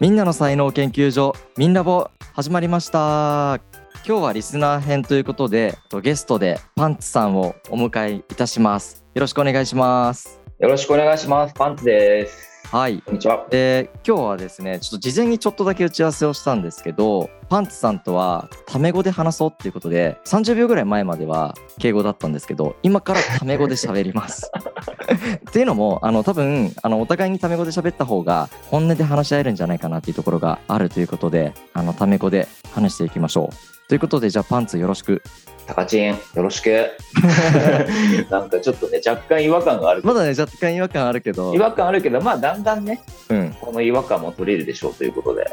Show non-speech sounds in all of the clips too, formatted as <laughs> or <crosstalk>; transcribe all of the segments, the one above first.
みんなの才能研究所みんなぼ始まりました今日はリスナー編ということでゲストでパンツさんをお迎えいたしますよろしくお願いしますよろしくお願いします。パンツです。はい。こんにちは。で今日はですねちょっと事前にちょっとだけ打ち合わせをしたんですけどパンツさんとはタメ語で話そうっていうことで30秒ぐらい前までは敬語だったんですけど今からタメ語で喋ります。<laughs> っていうのもあの多分あのお互いにタメ語で喋った方が本音で話し合えるんじゃないかなっていうところがあるということであのタメ語で話していきましょう。ということでじゃあパンツよろしくタカチン、よろしく。<laughs> なんかちょっとね、若干違和感がある。まだね若干違和感あるけど違和感あるけど、まあだんだんね、うんこの違和感も取れるでしょうということで。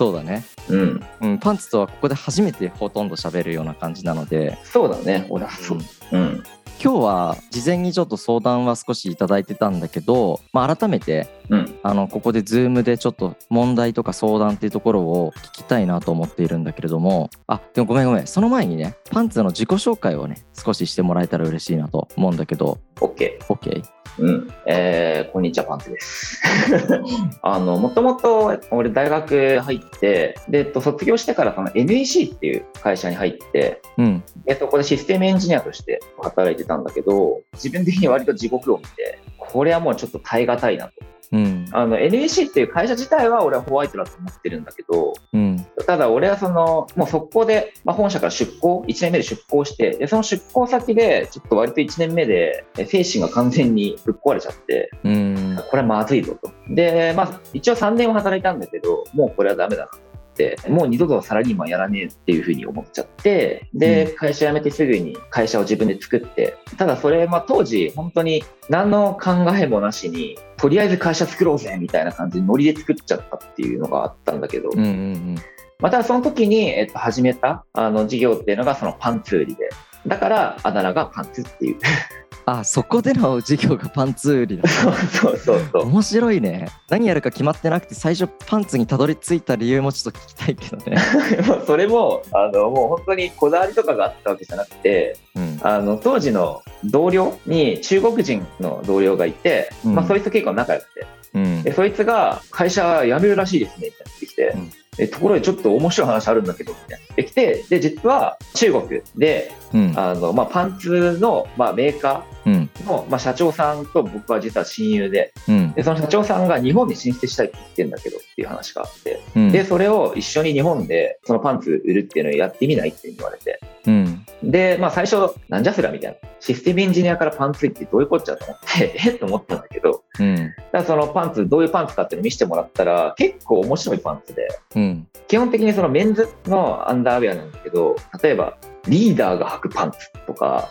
そうだね、うん。うん、パンツとはここで初めてほとんど喋るような感じなのでそうだね、俺はそう。うん。今日は事前にちょっと相談は少しいただいてたんだけど、まあ、改めてうん。あのここで Zoom でちょっと問題とか相談っていうところを聞きたいなと思っているんだけれどもあでもごめんごめんその前にねパンツの自己紹介をね少ししてもらえたら嬉しいなと思うんだけど OK。OK? うん。えー、こんにちは、パンツです。<laughs> あの、もともと俺大学入って、で、と、卒業してからその NEC っていう会社に入って、うんで、そこでシステムエンジニアとして働いてたんだけど、自分的に割と地獄を見て、これはもうちょっと耐え難いなと。うん。あの NEC っていう会社自体は俺はホワイトだと思ってるんだけど、うん。ただ俺はその、もう速攻で、まあ、本社から出向、1年目で出向して、で、その出向先で、ちょっと割と1年目で、え精神が完全にぶっ壊れちゃって、うん。これはまずいぞと。で、まあ、一応3年は働いたんだけど、もうこれはダメだなともう二度とサラリーマンやらねえっていうふうに思っちゃって、で、会社辞めてすぐに会社を自分で作って、ただそれ、まあ当時、本当に何の考えもなしに、とりあえず会社作ろうぜみたいな感じでノリで作っちゃったっていうのがあったんだけど、うんうんまたその時に、えっと、始めたあの事業っていうのがそのパンツ売りで、だからあだ名がパンツっていう。あそこでの授業がパンツ売りだそうそうそう。面白いね。何やるか決まってなくて最初パンツにたどり着いた理由もちょっと聞きたいけどね。<laughs> それもあのもう本当にこだわりとかがあったわけじゃなくてうん。あの当時の同僚に中国人の同僚がいて、うん。まあ、そいつ結構仲良くて。うん。でそいつが会社辞めるらしいですねって言ってきて、うんえところでちょっと面白い話あるんだけどって言ってきてで実は中国でうん。あの、まあ、パンツの、まあ、メーカうん。ーの、まあ、社長さんと僕は実は親友でうん。でその社長さんが日本に進出したいって言ってんだけどっていう話があってうん。でそれを一緒に日本でそのパンツ売るっていうのをやってみないって言われて。うん。で、まあ最初、なんじゃそりゃみたいな。システムエンジニアからパンツってどういうこっちゃと思って、<laughs> えっと思ったんだけど、うん。だからそのパンツ、どういうパンツかっていうのを見せてもらったら、結構面白いパンツで、うん基本的にそのメンズのアンダーウェアなんですけど、例えば、リーダーが履くパンツとか、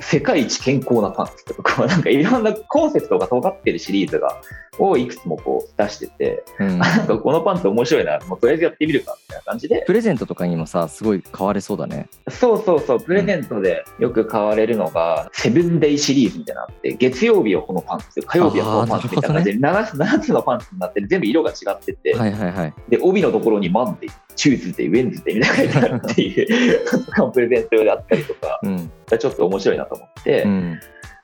世界一健康なパンツとか、<laughs> なんかいろんなコンセプトが尖ってるシリーズが、をいくつもこう出してて、うん。なんかこのパンツ面白いな、もうとりあえずやってみるか、みたいな感じで、プレゼントとかにもさすごい買われそうだね。そうそうそう、プレゼントでよく買われるのが、 seven day シリーズみたいなのあって、月曜日はこのパンツ、火曜日はこのパンツみたいな感じで、7, つ7つのパンツになってる、全部色が違ってて、はいはいはい。で、帯のところに Monday、Tuesday、Wednesday みたいな書いてあるっていう、<laughs> プレゼント用であったりとか、うん。ちょっと面白いなと思って、うん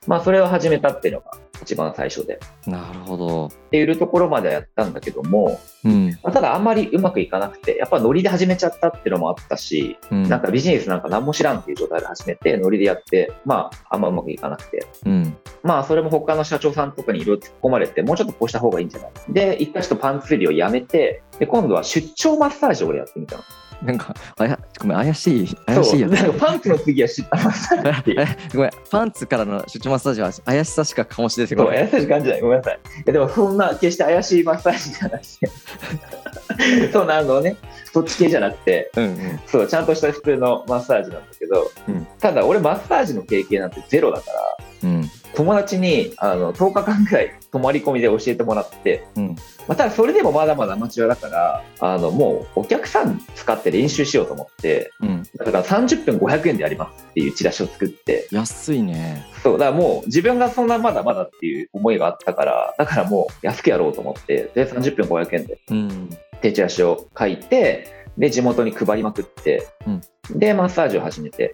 まあそれを始めたっていうのが一番最初で。なるほどっていうところまではやったんだけども、うんまあただあんまりうまくいかなくて、やっぱノリで始めちゃったっていうのもあったし、うんなんかビジネスなんか何も知らんっていう状態で始めて、ノリでやって、まあ、あんまうまくいかなくて。うんまあ、それも他の社長さんとかにいろいろ突っ込まれて、もうちょっとこうした方がいいんじゃない？で、一回ちょっとパンツ売りをやめて、で、今度は出張マッサージを俺やってみたの。なんかあやごめん怪しい怪しいよそうなんかパンツの次は出張マッサージっていう。<laughs> えごめんパンツからの出張マッサージは怪しさしか醸し出てこない怪しい感じじゃない。ごめんなさい。いやでも、そんな、決して怪しいマッサージじゃなくて、<laughs> そうなのね、そっち系じゃなくて、うんうんそう、ちゃんとした普通のマッサージなんだけど、うんただ俺マッサージの経験なんてゼロだから、うん友達にあの10日間ぐらい泊まり込みで教えてもらって、うん。まあ、ただそれでもまだまだアマチュアだからあのもうお客さん使って練習しようと思ってうん。だから30分500円でやりますっていうチラシを作って。安いね。そうだからもう自分がそんなまだまだっていう思いがあったからだからもう安くやろうと思ってで30分500円でうん。手チラシを書いてで、地元に配りまくって、うん。で、マッサージを始めて、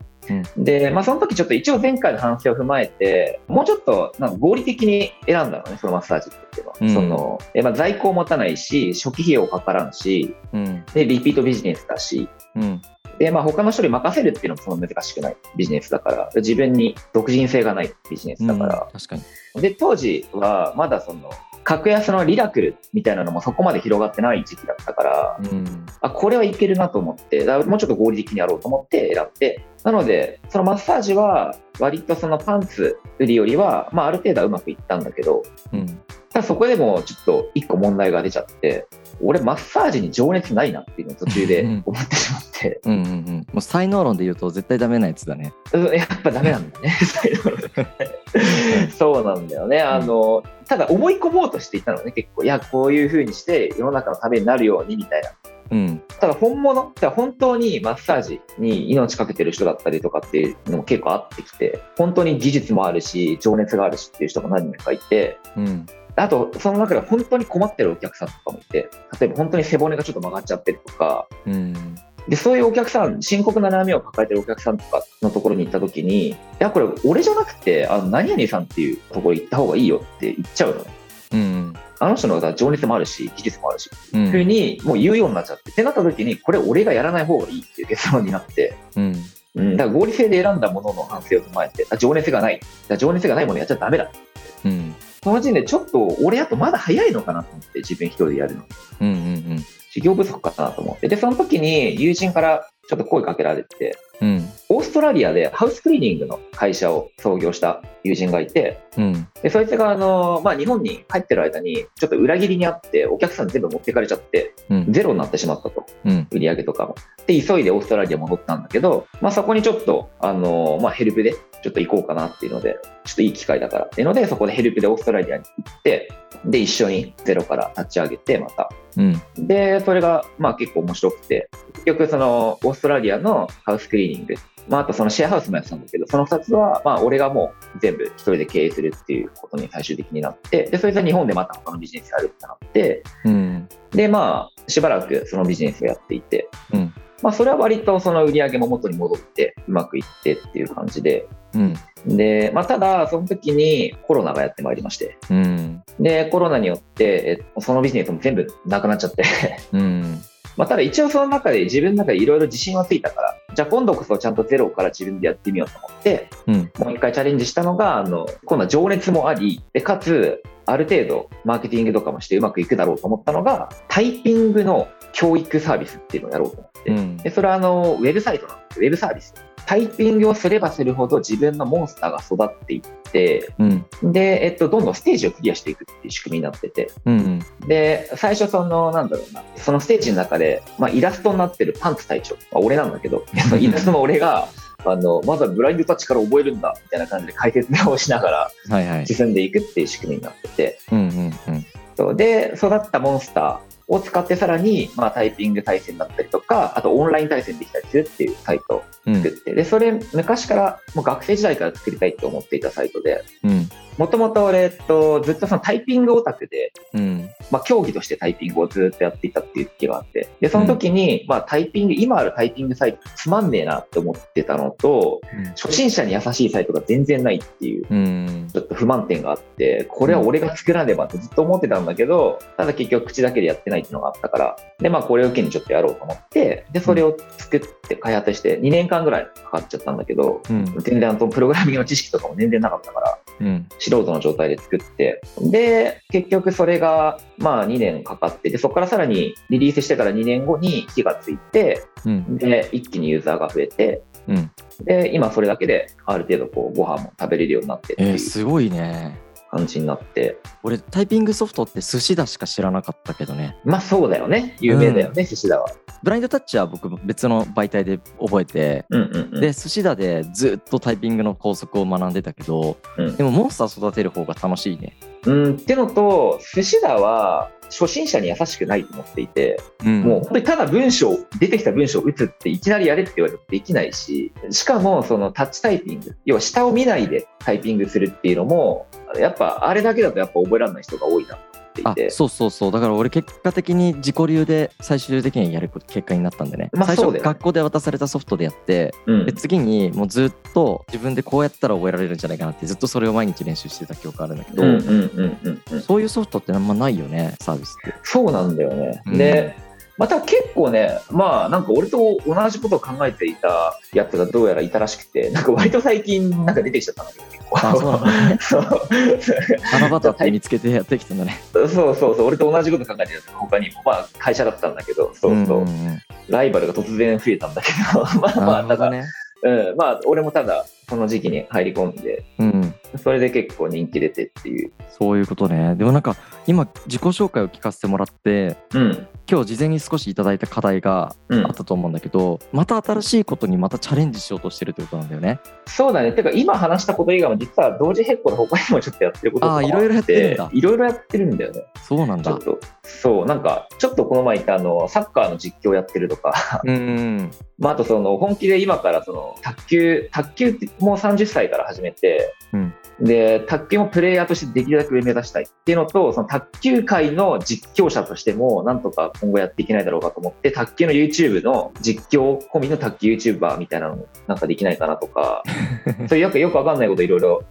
で、まあ、その時ちょっと一応前回の反省を踏まえて、もうちょっとなんか合理的に選んだのね、そのマッサージっていうのは。うん。そのえまあ、在庫を持たないし、初期費用かからんし、うん。で、リピートビジネスだし、うん。で、まあ、他の人に任せるっていうのもその難しくないビジネスだから、自分に独人性がないビジネスだから、確かに。で、当時はまだその、格安のリラクルみたいなのもそこまで広がってない時期だったから、うん。あ、これはいけるなと思って、もうちょっと合理的にやろうと思って選んで、なので、そのマッサージは割とそのパンツ売りよりは、まあある程度はうまくいったんだけど、うん。ただそこでもちょっと一個問題が出ちゃって、俺マッサージに情熱ないなっていうのを途中でうん思ってしまって、うんうんうん。もう才能論で言うと絶対ダメなやつだね。うんやっぱダメなんだね。<laughs> そうなんだよね。あの、ただ思い込もうとしていたのね、結構。いや、こういう風にして世の中のためになるようにみたいな。うん。ただ本物、だ本当にマッサージに命かけてる人だったりとかっていうのも結構あってきて、本当に技術もあるし、情熱があるしっていう人が何人かいて、うんあと、その中で本当に困ってるお客さんとかもいて、例えば本当に背骨がちょっと曲がっちゃってるとか、うんで、そういうお客さん、深刻な悩みを抱えてるお客さんとかのところに行った時に、いや、これ俺じゃなくて、あの、何々さんっていうところ行った方がいいよって言っちゃうのね。うんあの人の方が情熱もあるし、技術もあるし、うんふうにもう言うようになっちゃって、ってなった時に、これ俺がやらない方がいいっていう結論になって、うんうん、だから合理性で選んだものの反省を踏まえて、あ情熱がない。情熱がないものやっちゃダメだ。うんその時点でちょっと俺やとまだ早いのかなと思って、自分一人でやるの。うんうん修行不足かなと思って。で、その時に友人からちょっと声かけられて、うんオーストラリアでハウスクリーニングの会社を創業した友人がいて、うんでそいつがあの、まあ、日本に帰ってる間に、ちょっと裏切りにあって、お客さん全部持ってかれちゃって、うんゼロになってしまったと。うん売り上げとかも。で、急いでオーストラリア戻ったんだけど、まあ、そこにちょっと、あのまあ、ヘルプでちょっと行こうかなっていうので、ちょっといい機会だからっていうので、そこでヘルプでオーストラリアに行って、で、一緒にゼロから立ち上げて、また。うん。で、それが、まあ結構面白くて、結局その、オーストラリアのハウスクリーニング、まああとそのシェアハウスもやってたんだけど、その2つは、まあ俺がもう全部一人で経営するっていうことに最終的になって、で、それで日本でまた他のビジネスやるってなって、うん。で、まあ、しばらくそのビジネスをやっていて、うんまあそれは割とその売り上げも元に戻って、うまくいってっていう感じで、うん。で、まあただ、その時にコロナがやってまいりまして、うん。で、コロナによって、えっとそのビジネスも全部なくなっちゃって、うん。<laughs> まあ、ただ一応その中で自分の中でいろいろ自信はついたから、じゃあ今度こそちゃんとゼロから自分でやってみようと思って、うん。もう一回チャレンジしたのが、あの、今度は情熱もあり、で、かつ、ある程度マーケティングとかもしてうまくいくだろうと思ったのが、タイピングの教育サービスっていうのをやろうと思って。うん。で、それはあの、ウェブサイトなんです。ウェブサービス。タイピングをすればするほど自分のモンスターが育っていって、うん。で、えっと、どんどんステージをクリアしていくっていう仕組みになってて、うんで、最初その、なんだろうな、そのステージの中で、まあ、イラストになってるパンツ隊長、まあ、俺なんだけど、<laughs> そのイラストの俺が、あの、まずはブラインドタッチから覚えるんだ、みたいな感じで解説をしながらはいはい。進んでいくっていう仕組みになってて、うんうんうん。そう。で、育ったモンスターを使ってさらに、まあ、タイピング対戦だったりとか、あとオンライン対戦できたりするっていうサイトをうん。作って、で、それ昔から、もう学生時代から作りたいと思っていたサイトで、うん。もともと俺、えっと、ずっとそのタイピングオタクで、うんまあ、競技としてタイピングをずっとやっていたっていう時があって、で、その時に、まあ、タイピング、今あるタイピングサイトつまんねえなって思ってたのと、初心者に優しいサイトが全然ないっていう、うん。ちょっと不満点があって、これは俺が作らねばってずっと思ってたんだけど、ただ結局口だけでやってないっていうのがあったから、で、まあ、これを機にちょっとやろうと思って、で、それを作って開発して2年間ぐらいかかっちゃったんだけど、うん。全然あの、プログラミングの知識とかも全然なかったから、うん。素人の状態で作って、で、結局それが、まあ2年かかって、で、そこからさらにリリースしてから2年後に火がついて、うん。で、一気にユーザーが増えて、うん。で、今それだけである程度こうご飯も食べれるようになってってえー、すごいね感じになって、俺タイピングソフトって寿司だしか知らなかったけどね。まあそうだよね。有名だよね、寿司だは。ブラインドタッチは僕別の媒体で覚えてうんうんうん。で寿司だでずっとタイピングの法則を学んでたけど、うん。でもモンスター育てる方が楽しいね。うん、ってのと、寿司だは初心者に優しくないと思っていて、うん。もう本当にただ文章、出てきた文章を打つっていきなりやれって言われるとできないし、しかもそのタッチタイピング、要は下を見ないでタイピングするっていうのも、やっぱあれだけだとやっぱ覚えられない人が多いな。あそうそうそうだから俺結果的に自己流で最終的にはやる結果になったんでね、最初まあそうだよね学校で渡されたソフトでやってうんで次にもうずっと自分でこうやったら覚えられるんじゃないかなってずっとそれを毎日練習してた記憶あるんだけど。そういうソフトってあんまないよねサービスって。そうなんだよね。うんで、また結構ね、まあなんか俺と同じことを考えていたやつがどうやらいたらしくて、なんか割と最近なんか出てきちゃったんだけど、結構。あそうなんだね <laughs> そう花畑見つけてやってきたんだね。そうそうそう、俺と同じこと考えてるやつが他にも、まあ会社だったんだけど、そうそう、んんんライバルが突然増えたんだけど、<laughs> まあまあ、なるほどね。うん、まあ俺もただ、この時期に入り込んで、うんそれで結構人気出てっていう。そういうことね。でもなんか今自己紹介を聞かせてもらってうん、今日事前に少しいただいた課題がうんあっ。たと思うんだけど、また新しいことにまたチャレンジしようとしてるってことなんだよね。そうだね。てか今話したこと以外も実は同時並行で他にもちょっとやってることとかもあーいろいろやってるんだいろいろやってるんだよね。そうなんだちょっ。と。そう、なんか、ちょっとこの前言ったあの、サッカーの実況やってるとか、うんうん <laughs> まあ、あとその、本気で今からその、卓球、卓球もう30歳から始めて、うんで、卓球もプレイヤーとしてできるだけ上目指したいっていうのと、その卓球界の実況者としても、なんとか今後やっていけないだろうかと思って、卓球の YouTube の実況込みの卓球 YouTuber みたいなのもなんかできないかなとか、<laughs> そういうよくよくわかんないこといろいろ、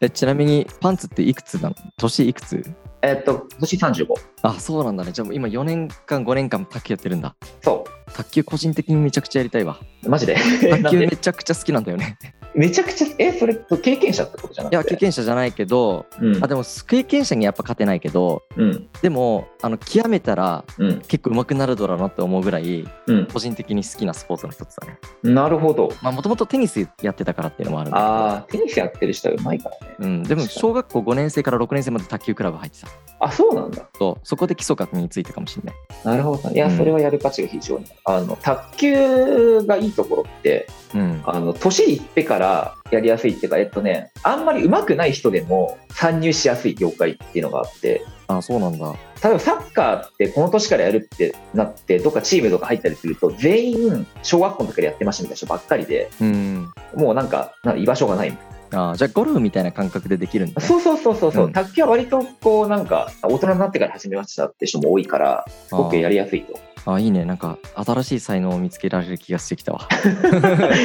えちなみにパンツっていくつなの？年いくつ？えっと、年35。あそうなんだね。じゃあもう今4年間5年間卓球やってるんだ。そ卓球個人的にめちゃくちゃやりたいわう。マジで？<laughs> 卓球めちゃくちゃ好きなんだよねめちゃくちゃ、え、それ経験者ってことじゃないくて？や経験者じゃないけどうんあでも経験者にやっぱ勝てないけどうん。でもあの極めたらうん。結構上手くなるだろうなって思うぐらいうん。個人的に好きなスポーツの一つだねなるほど。まあもともとテニスやってたからっていうのもあるんだけどああ、テニスやってる人はうまいからね。うん、でも小学校5年生から6年生まで卓球クラブ入ってたあ、そうなんだ。とそこで基礎が身についたかもしれないなるほど。いや、うんそれはやる価値が非常に。あの、卓球がいいところって、うん。あの、年いってからやりやすいっていうか、えっとね、あんまり上手くない人でも参入しやすい業界っていうのがあって、あそうなんだ。例えばサッカーってこの年からやるってなって、どっかチームとか入ったりすると、全員小学校の時からやってましたみたいな人ばっかりで、うん。もうなんか、なんか居場所がない。あじゃあゴルフみたいな感覚でできるんだ、ね、そうそうそうそうそう、うん。卓球は割とこうなんか大人になってから始めましたって人も多いからすごくやりやすいと。ああいいね。なんか新しい才能を見つけられる気がしてきたわ。<laughs>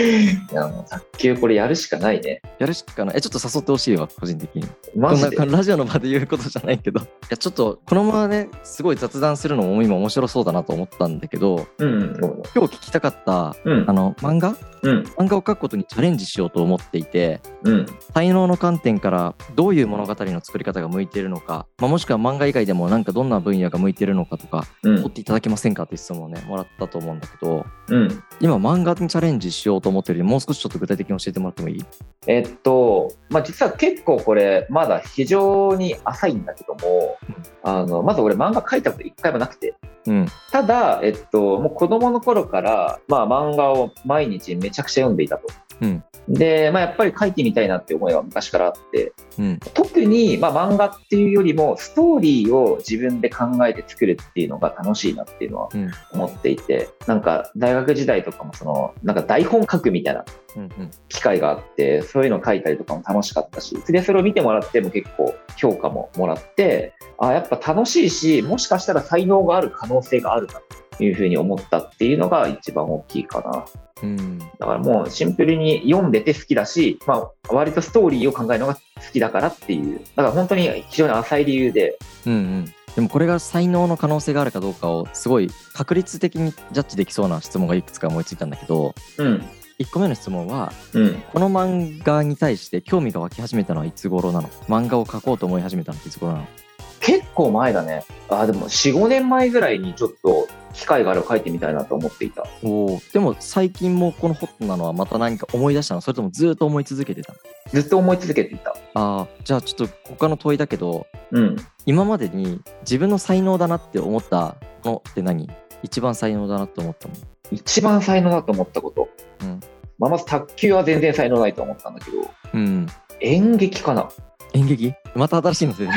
いやもう卓球これやるしかないね。やるしかない。えちょっと誘ってほしいわ個人的に。マジで？こんなラジオの場で言うことじゃないけど。いやちょっとこのままねすごい雑談するのも今面白そうだなと思ったんだけどうんうん。今日聞きたかったうん。あの漫画？うん。漫画を描くことにチャレンジしようと思っていてうん。才能の観点からどういう物語の作り方が向いているのか、まあ、もしくは漫画以外でもなんかどんな分野が向いているのかとかうん。取っていただけませんか？って質問をねもらったと思うんだけどうん。今漫画にチャレンジしようと思ってるのでもう少しちょっと具体的に教えてもらってもいい？えっと、まあ、実は結構これまだ非常に浅いんだけども、あのまず俺漫画描いたこと一回もなくて。うんただ、えっと、もう子供の頃から、まあ、漫画を毎日めちゃくちゃ読んでいたと。うんで、まあ、やっぱり描いてみたいなって思いは昔からあって、うん。特に、まあ、漫画っていうよりもストーリーを自分で考えて作るっていうのが楽しいなっていうのはうん。思っていて、なんか大学時代とかもそのなんか台本書くみたいなうんうん。機会があってそういうの書いたりとかも楽しかったしでそれを見てもらっても結構評価ももらってあやっぱ楽しいしもしかしたら才能がある可能性があるなというふうに思ったっていうのが一番大きいかな。うん。だからもうシンプルに読んでて好きだし、まあ、割とストーリーを考えるのが好きだからっていう、だから本当に非常に浅い理由で、うんうん。でもこれが才能の可能性があるかどうかをすごい確率的にジャッジできそうな質問がいくつか思いついたんだけどうん、1個目の質問はうん。この漫画に対して興味が湧き始めたのはいつ頃なの？漫画を描こうと思い始めたのっていつ頃なの？結構前だね。あ、でも4、5年前ぐらいにちょっと機会があれば書いてみたいなと思っていた。おーでも最近もこのホットなのはまた何か思い出したの？それともずっと思い続けてたの？ずっと思い続けていた。あーじゃあちょっと他の問いだけどうん。今までに自分の才能だなって思ったのって何？一番才能だなって思ったも一番才能だと思ったこと。うんまあ、まず卓球は全然才能ないと思ったんだけど、のうん演劇かな。演劇？また新しいの出て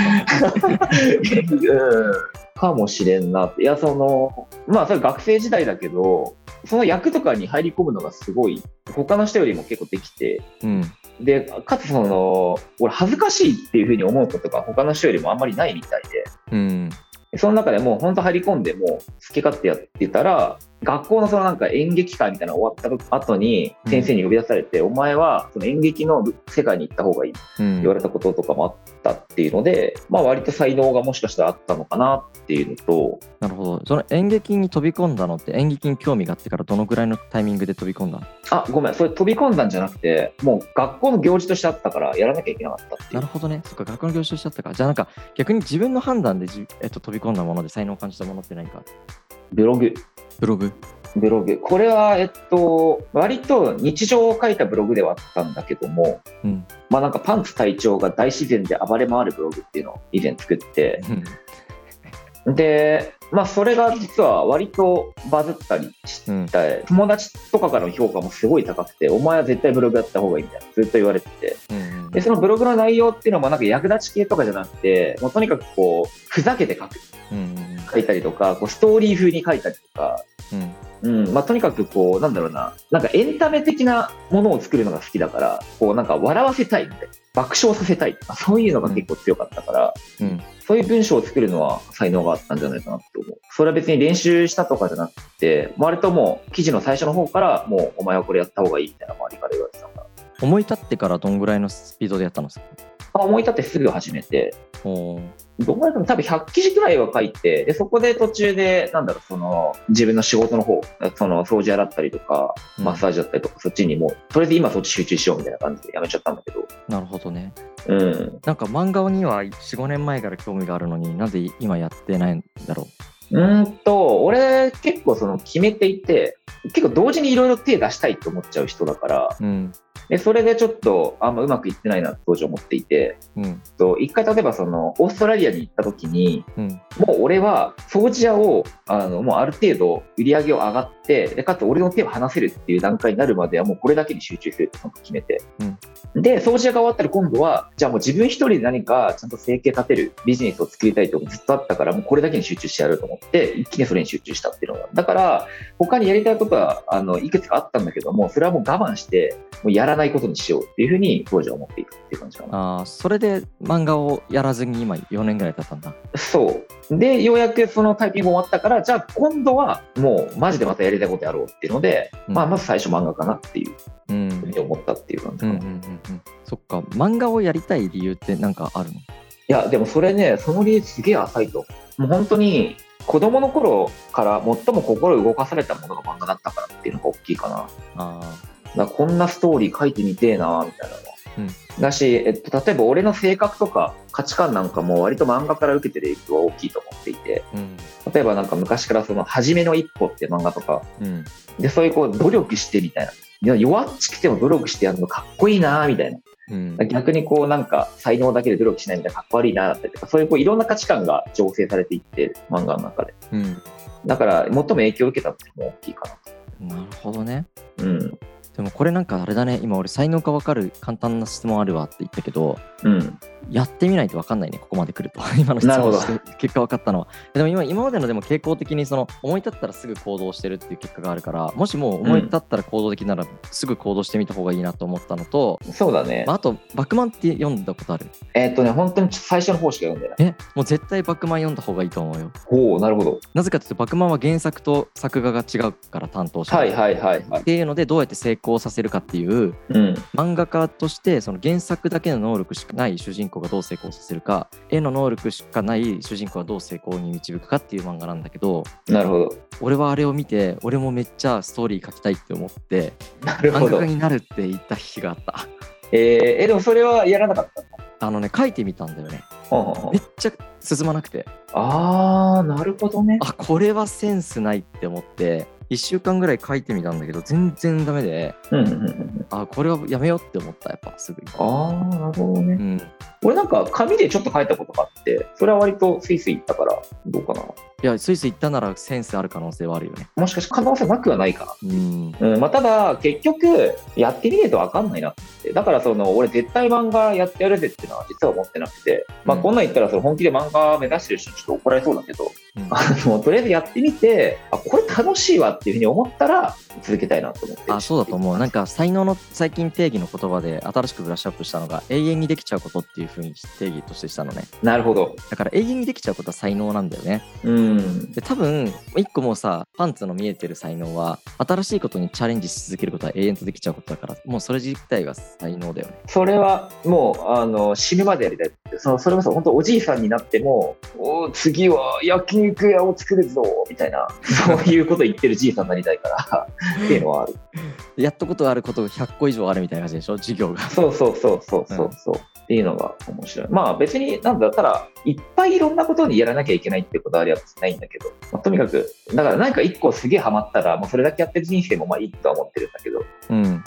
きた。うん。かもしれんな。いや、その、まあ、それ学生時代だけど、その役とかに入り込むのがすごい、他の人よりも結構できて、うん。で、かつその、俺恥ずかしいっていうふうに思うことが他の人よりもあんまりないみたいで、うん。その中でもう本当入り込んでもう好き勝手やってたら、学校のそのなんか演劇会みたいなの終わった後に先生に呼び出されて、お前はその演劇の世界に行った方がいいってうん。言われたこととかもあったっていうので、まあ割と才能がもしかしたらあったのかなっていうのと、なるほど。その演劇に飛び込んだのって演劇に興味があってからどのぐらいのタイミングで飛び込んだの？あ、ごめん、それ飛び込んだんじゃなくて、もう学校の行事としてあったからやらなきゃいけなかったっていう。なる。ほどね。そっか学校の業種としちゃったか。じゃあなんか逆に自分の判断でじ、えっと、飛び込んだもので才能を感じたものって何か？ブログ。ブログブログ。これは、えっと、割と日常を書いたブログではあったんだけども、うん。まあなんかパンツ隊長が大自然で暴れ回るブログっていうのを以前作って、で、まあそれが実は割とバズったりしうん。て、友達とかからの評価もすごい高くて、お前は絶対ブログやった方がいいみたいな、ずっと言われてて。うんで、そのブログの内容っていうのもなんか役立ち系とかじゃなくて、もうとにかくこう、ふざけて書く。書いたりとか、こうストーリー風に書いたりとか、うんうん、まあとにかくこう、なんだろうな、なんかエンタメ的なものを作るのが好きだから、こうなんか笑わせたいみたいな、爆笑させたいとか、そういうのが結構強かったから、うんそういう文章を作るのは才能があったんじゃないかなと思う。それは別に練習したとかじゃなくて、割ともう記事の最初の方から、もうお前はこれやった方がいいみたいな周りから言われてたから。思い立ってからどんぐらいのスピードでやったの？あ思い立ってすぐ始めて、どんぐらいかな多分100記事くらいは書いて、で、そこで途中で、なんだろう、その、自分の仕事の方、その、掃除洗ったりとか、うん。マッサージだったりとか、そっちにもう、とりあえず今そっち集中しようみたいな感じでやめちゃったんだけど、なるほどね。うん。なんか漫画には45年前から興味があるのになんで今やってないんだろう。ーんと、俺結構その決めていて、結構同時にいろいろ手出したいと思っちゃう人だから、ううんで、それでちょっとあんまうまくいってないな当時思っていて、うんと一回例えばその、オーストラリアに行った時に、うんもう俺は掃除屋を、あの、もうある程度売り上げを上がって、で、かつ俺の手を離せるっていう段階になるまではもうこれだけに集中するって決めて。で、掃除屋が終わったら今度は、じゃあもう自分一人で何かちゃんと生計立てるビジネスを作りたいとずっとあったから、もうこれだけに集中してやると思って、一気にそれに集中したっていうのが。だから、他にやりたいことは、あの、いくつかあったんだけども、それはもう我慢して、もうやらないことにしようっていうふうに当時は思っていたっていう感じかな。あーそれで漫画をやらずに今4年ぐらい経ったんだそう。で、ようやくそのタイピング終わったから、じゃあ今度はもうマジでまたやりたいことやろうっていうので、うんまあまず最初漫画かなっていううんふうに思ったっていう感じかな。うんうんうんうんそっか漫画をやりたい理由って何かあるの？いや、でもそれね、その理由すげえ浅いと。もう本当に子供の頃から最も心を動かされたものが漫画だったからっていうのが大きいかな。あらこんなストーリー書いてみてえなみたいなのは。うんだし、えっと、例えば俺の性格とか価値観なんかも割と漫画から受けてる影響は大きいと思っていて、ーうん例えばなんか昔からその、初めの一歩って漫画とか、うんで、そういうこう、努力してみたいな。弱っちくても努力してやるのかっこいいなみたいな。うん逆にこうなんか才能だけで努力しないみたいなかっこ悪いなだったりとか、そういうこういろんな価値観が醸成されていって、漫画の中で。うんだから、最も影響を受けたっていうのも大きいかなるほどねな。うん。でもこれなんかあれだね今俺才能が分かる簡単な質問あるわって言ったけどうん。やってみないと分かんないねここまで来ると <laughs> 今の質なるほど問して結果分かったのはでも今今までのでも傾向的にその思い立ったらすぐ行動してるっていう結果があるからもしもう思い立ったら行動的ならすぐ行動してみた方がいいなと思ったのと、そうだねま。あ、あとバックマンって読んだことある？えーっとね、本当に最初の方しか読んでない。えもう絶対バックマン読んだ方がいいと思うよほう、なるほど。なぜかというとバックマンは原作と作画が違うから担当者がはいはいはいはいっ。ていうのでどうやって成功させるかっていううん。漫画家としてその原作だけの能力しかない主人公がどう成功させるか絵の能力しかない主人公がどう成功に導くかっていう漫画なんだけどなるほど。俺はあれを見て俺もめっちゃストーリー書きたいって思ってなるほど漫画家。になるって言った日があったえー、え、でもそれはやらなかった。あのね書いてみたんだよねめっちゃ進まなくてあー、なるほどね。あこれはセンスないって思って1週間ぐらい書いてみたんだけど全然ダメでうんうんうんうん。あこれはやめようって思ったやっぱすぐにあー、なるほどね。うん俺なんか紙でちょっと書いたことがあって、それは割とスイスイいったから、どうかな。いやスイス行ったならセンスある可能性はあるよね。もしかして可能性なくはないかな。うん。うん、まあ、ただ、結局、やってみないと分かんないなって。だから、その、俺絶対漫画やってやるぜっていうのは実は思ってなくて、まあ、うん。こんなん言ったら、その本気で漫画目指してる人にちょっと怒られそうだけど、うん。あのとりあえずやってみてあこれ楽しいわっていうふうに思ったら続けたいなと思って。あそうだと思う。なんか才能の最近定義の言葉で新しくブラッシュアップしたのが永遠にできちゃうことっていうふうに定義としてしたのね。なるほど。だから永遠にできちゃうことは才能なんだよね。うんで多分一個もうさパンツの見えてる才能は新しいことにチャレンジし続けることは永遠とできちゃうことだからもうそれ自体が才能だよね。それはもうあの死ぬまでやりたいそのそれこそ本当おじいさんになってもお次は焼肉屋を作るぞみたいな <laughs> そういうこと言ってるじいさんになりたいからっていうのはある。やったことあることが100個以上あるみたいな感じでしょ？授業が。そうそうそうそうそうそう、っていうのが面白い。まあ別になんだったらいっぱいいろんなことにやらなきゃいけないってことはありはないんだけど、まあとにかくだから何か一個すげえハマったらもうそれだけやってる人生もまあいいとは思ってるんだけど。うん。